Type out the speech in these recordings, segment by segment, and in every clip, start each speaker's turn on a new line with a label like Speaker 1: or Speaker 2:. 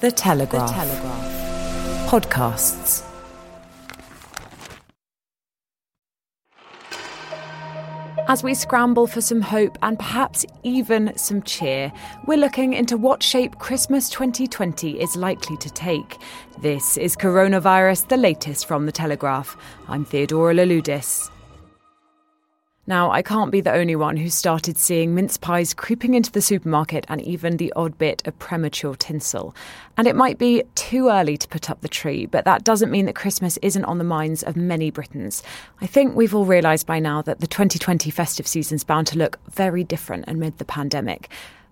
Speaker 1: The Telegraph. The Telegraph. Podcasts. As we scramble for some hope and perhaps even some cheer, we're looking into what shape Christmas 2020 is likely to take. This is Coronavirus, the latest from The Telegraph. I'm Theodora Louloudis. Now, I can't be the only one who started seeing mince pies creeping into the supermarket and even the odd bit of premature tinsel. And it might be too early to put up the tree, but that doesn't mean that Christmas isn't on the minds of many Britons. I think we've all realised by now that the 2020 festive season's bound to look very different amid the pandemic.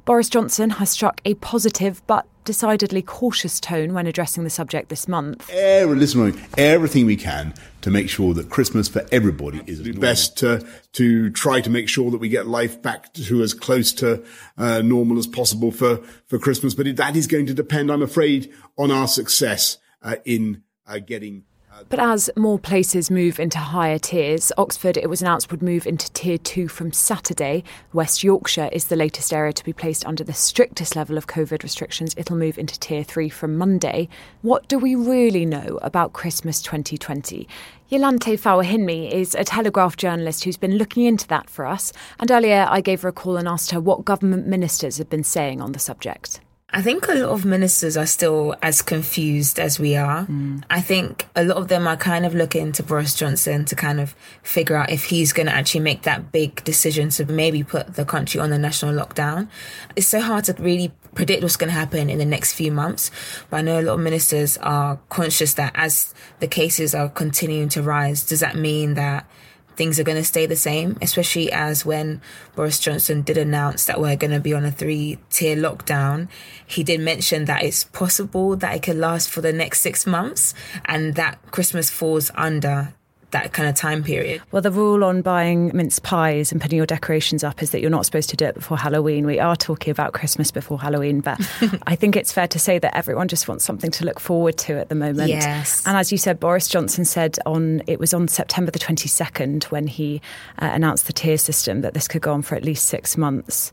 Speaker 1: Boris Johnson has struck a positive but decidedly cautious tone when addressing the subject this month.
Speaker 2: listen, everything we can to make sure that Christmas for everybody is
Speaker 3: best to, to try to make sure that we get life back to as close to uh, normal as possible for, for Christmas. But that is going to depend, I'm afraid, on our success uh, in uh, getting
Speaker 1: but as more places move into higher tiers, Oxford, it was announced, would move into Tier 2 from Saturday. West Yorkshire is the latest area to be placed under the strictest level of COVID restrictions. It'll move into Tier 3 from Monday. What do we really know about Christmas 2020? Yolanthe Fawehinmi is a Telegraph journalist who's been looking into that for us. And earlier I gave her a call and asked her what government ministers have been saying on the subject.
Speaker 4: I think a lot of ministers are still as confused as we are. Mm. I think a lot of them are kind of looking to Boris Johnson to kind of figure out if he's going to actually make that big decision to maybe put the country on a national lockdown. It's so hard to really predict what's going to happen in the next few months. But I know a lot of ministers are conscious that as the cases are continuing to rise, does that mean that things are going to stay the same, especially as when Boris Johnson did announce that we're going to be on a three tier lockdown, he did mention that it's possible that it could last for the next six months and that Christmas falls under that kind of time period.
Speaker 1: Well, the rule on buying mince pies and putting your decorations up is that you're not supposed to do it before Halloween. We are talking about Christmas before Halloween, but I think it's fair to say that everyone just wants something to look forward to at the moment.
Speaker 4: Yes.
Speaker 1: And as you said, Boris Johnson said on it was on September the 22nd when he uh, announced the tier system that this could go on for at least six months.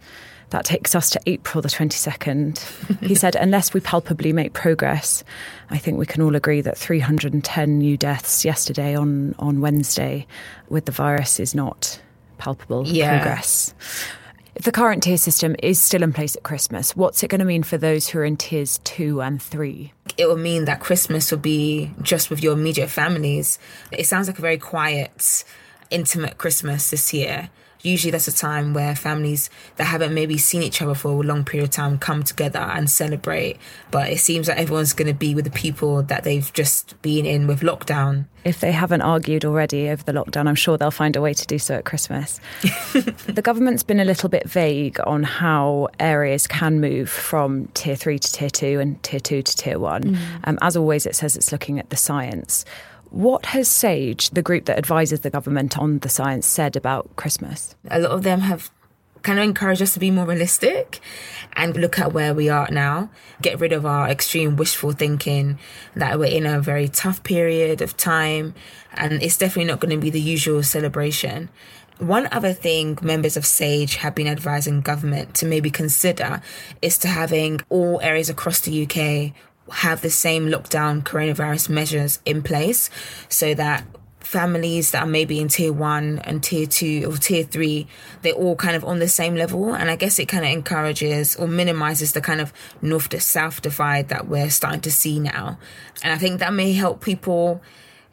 Speaker 1: That takes us to April the 22nd. he said, unless we palpably make progress, I think we can all agree that 310 new deaths yesterday on, on Wednesday with the virus is not palpable
Speaker 4: yeah.
Speaker 1: progress. If the current tier system is still in place at Christmas, what's it going to mean for those who are in tiers two and three?
Speaker 4: It will mean that Christmas will be just with your immediate families. It sounds like a very quiet, intimate Christmas this year usually that's a time where families that haven't maybe seen each other for a long period of time come together and celebrate. But it seems like everyone's going to be with the people that they've just been in with lockdown.
Speaker 1: If they haven't argued already over the lockdown, I'm sure they'll find a way to do so at Christmas. the government's been a little bit vague on how areas can move from tier three to tier two and tier two to tier one. Mm. Um, as always, it says it's looking at the science. What has SAGE, the group that advises the government on the science, said about Christmas?
Speaker 4: A lot of them have kind of encouraged us to be more realistic and look at where we are now, get rid of our extreme wishful thinking that we're in a very tough period of time and it's definitely not going to be the usual celebration. One other thing members of SAGE have been advising government to maybe consider is to having all areas across the UK have the same lockdown coronavirus measures in place so that families that are maybe in tier one and tier two or tier three, they're all kind of on the same level. And I guess it kind of encourages or minimizes the kind of north to south divide that we're starting to see now. And I think that may help people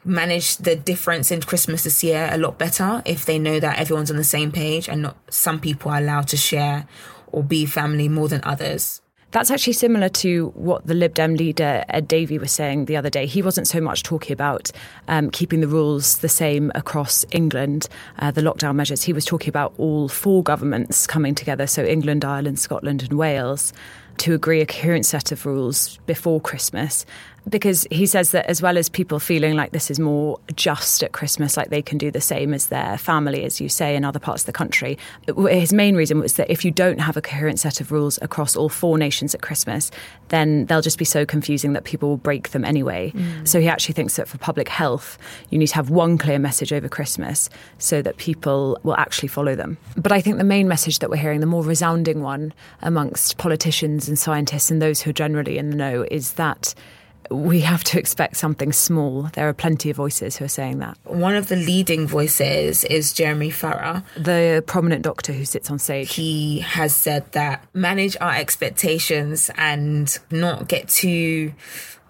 Speaker 4: manage the difference in Christmas this year a lot better if they know that everyone's on the same page and not some people are allowed to share or be family more than others.
Speaker 1: That's actually similar to what the Lib Dem leader Ed Davey was saying the other day. He wasn't so much talking about um, keeping the rules the same across England, uh, the lockdown measures. He was talking about all four governments coming together, so England, Ireland, Scotland, and Wales. to agree a coherent set of rules before Christmas because he says that as well as people feeling like this is more just at Christmas, like they can do the same as their family, as you say, in other parts of the country, his main reason was that if you don't have a coherent set of rules across all four nations at Christmas, then they'll just be so confusing that people will break them anyway. Mm. So he actually thinks that for public health, you need to have one clear message over Christmas so that people will actually follow them. But I think the main message that we're hearing, the more resounding one amongst politicians and scientists and those who are generally in the know, is that we have to expect something small. There are plenty of voices who are saying that.
Speaker 4: One of the leading voices is Jeremy Farrar,
Speaker 1: the prominent doctor who sits on SAGE.
Speaker 4: He has said that manage our expectations and not get too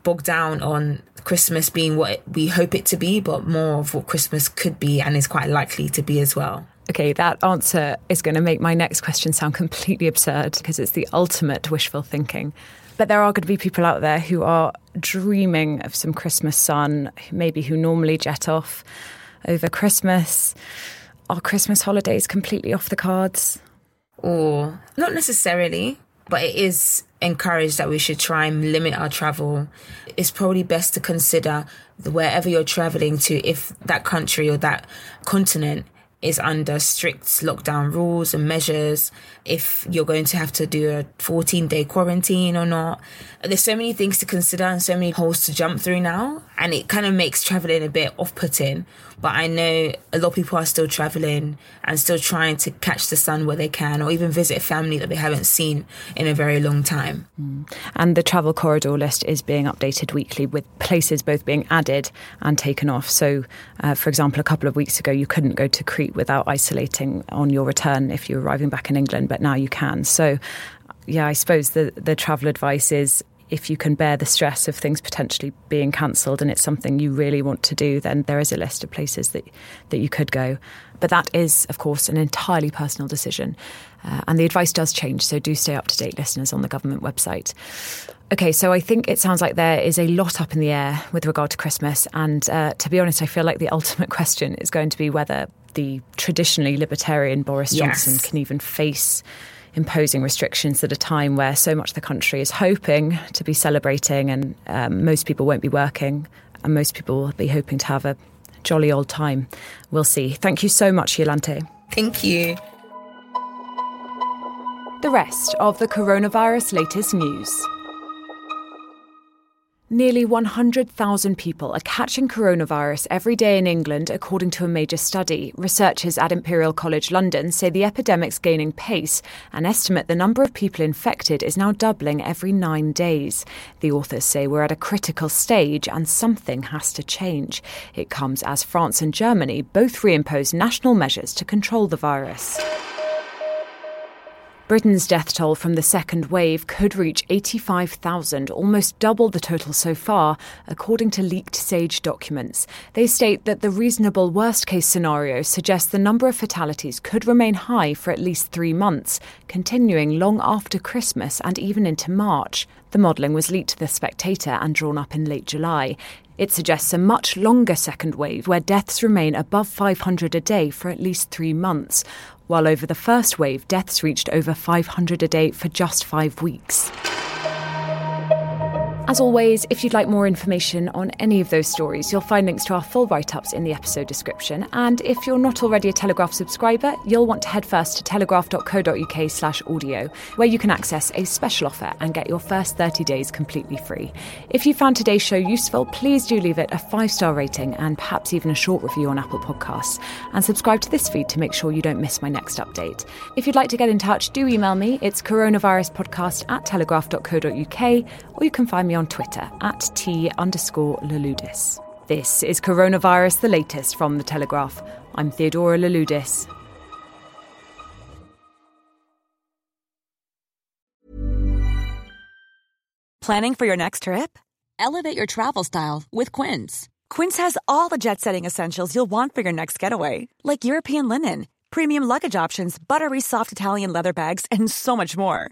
Speaker 4: bogged down on Christmas being what we hope it to be, but more of what Christmas could be and is quite likely to be as well.
Speaker 1: Okay, that answer is going to make my next question sound completely absurd because it's the ultimate wishful thinking. But there are going to be people out there who are dreaming of some Christmas sun, maybe who normally jet off over Christmas. Are Christmas holidays completely off the cards?
Speaker 4: Or not necessarily, but it is encouraged that we should try and limit our travel. It's probably best to consider wherever you're traveling to, if that country or that continent is under strict lockdown rules and measures, if you're going to have to do a 14 day quarantine or not. There's so many things to consider and so many holes to jump through now. And it kind of makes traveling a bit off putting. But I know a lot of people are still traveling and still trying to catch the sun where they can or even visit a family that they haven't seen in a very long time.
Speaker 1: Mm. And the travel corridor list is being updated weekly with places both being added and taken off. So, uh, for example, a couple of weeks ago, you couldn't go to Crete without isolating on your return if you're arriving back in England, but now you can. So, yeah, I suppose the, the travel advice is if you can bear the stress of things potentially being cancelled and it's something you really want to do, then there is a list of places that, that you could go. But that is, of course, an entirely personal decision. Uh, and the advice does change, so do stay up to date, listeners, on the government website. Okay, so I think it sounds like there is a lot up in the air with regard to Christmas. And uh, to be honest, I feel like the ultimate question is going to be whether the traditionally libertarian Boris Johnson yes. can even face imposing restrictions at a time where so much of the country is hoping to be celebrating and um, most people won't be working and most people will be hoping to have a jolly old time. We'll see. Thank you so much, Yolanthe.
Speaker 4: Thank you.
Speaker 1: The rest of the coronavirus latest news. Nearly 100,000 people are catching coronavirus every day in England, according to a major study. Researchers at Imperial College London say the epidemic's gaining pace and estimate the number of people infected is now doubling every nine days. The authors say we're at a critical stage and something has to change. It comes as France and Germany both reimpose national measures to control the virus. Britain's death toll from the second wave could reach 85,000, almost double the total so far, according to leaked SAGE documents. They state that the reasonable worst case scenario suggests the number of fatalities could remain high for at least three months, continuing long after Christmas and even into March. The modelling was leaked to The Spectator and drawn up in late July. It suggests a much longer second wave where deaths remain above 500 a day for at least three months, while over the first wave, deaths reached over 500 a day for just five weeks. As always, if you'd like more information on any of those stories, you'll find links to our full write ups in the episode description. And if you're not already a Telegraph subscriber, you'll want to head first to telegraph.co.uk slash audio, where you can access a special offer and get your first 30 days completely free. If you found today's show useful, please do leave it a five star rating and perhaps even a short review on Apple Podcasts. And subscribe to this feed to make sure you don't miss my next update. If you'd like to get in touch, do email me. It's coronaviruspodcast at telegraph.co.uk, or you can find me on on Twitter at T underscore Louloudis. This is Coronavirus, the latest from The Telegraph. I'm Theodora Louloudis.
Speaker 5: Planning for your next trip? Elevate your travel style with Quince. Quince has all the jet setting essentials you'll want for your next getaway, like European linen, premium luggage options, buttery soft Italian leather bags, and so much more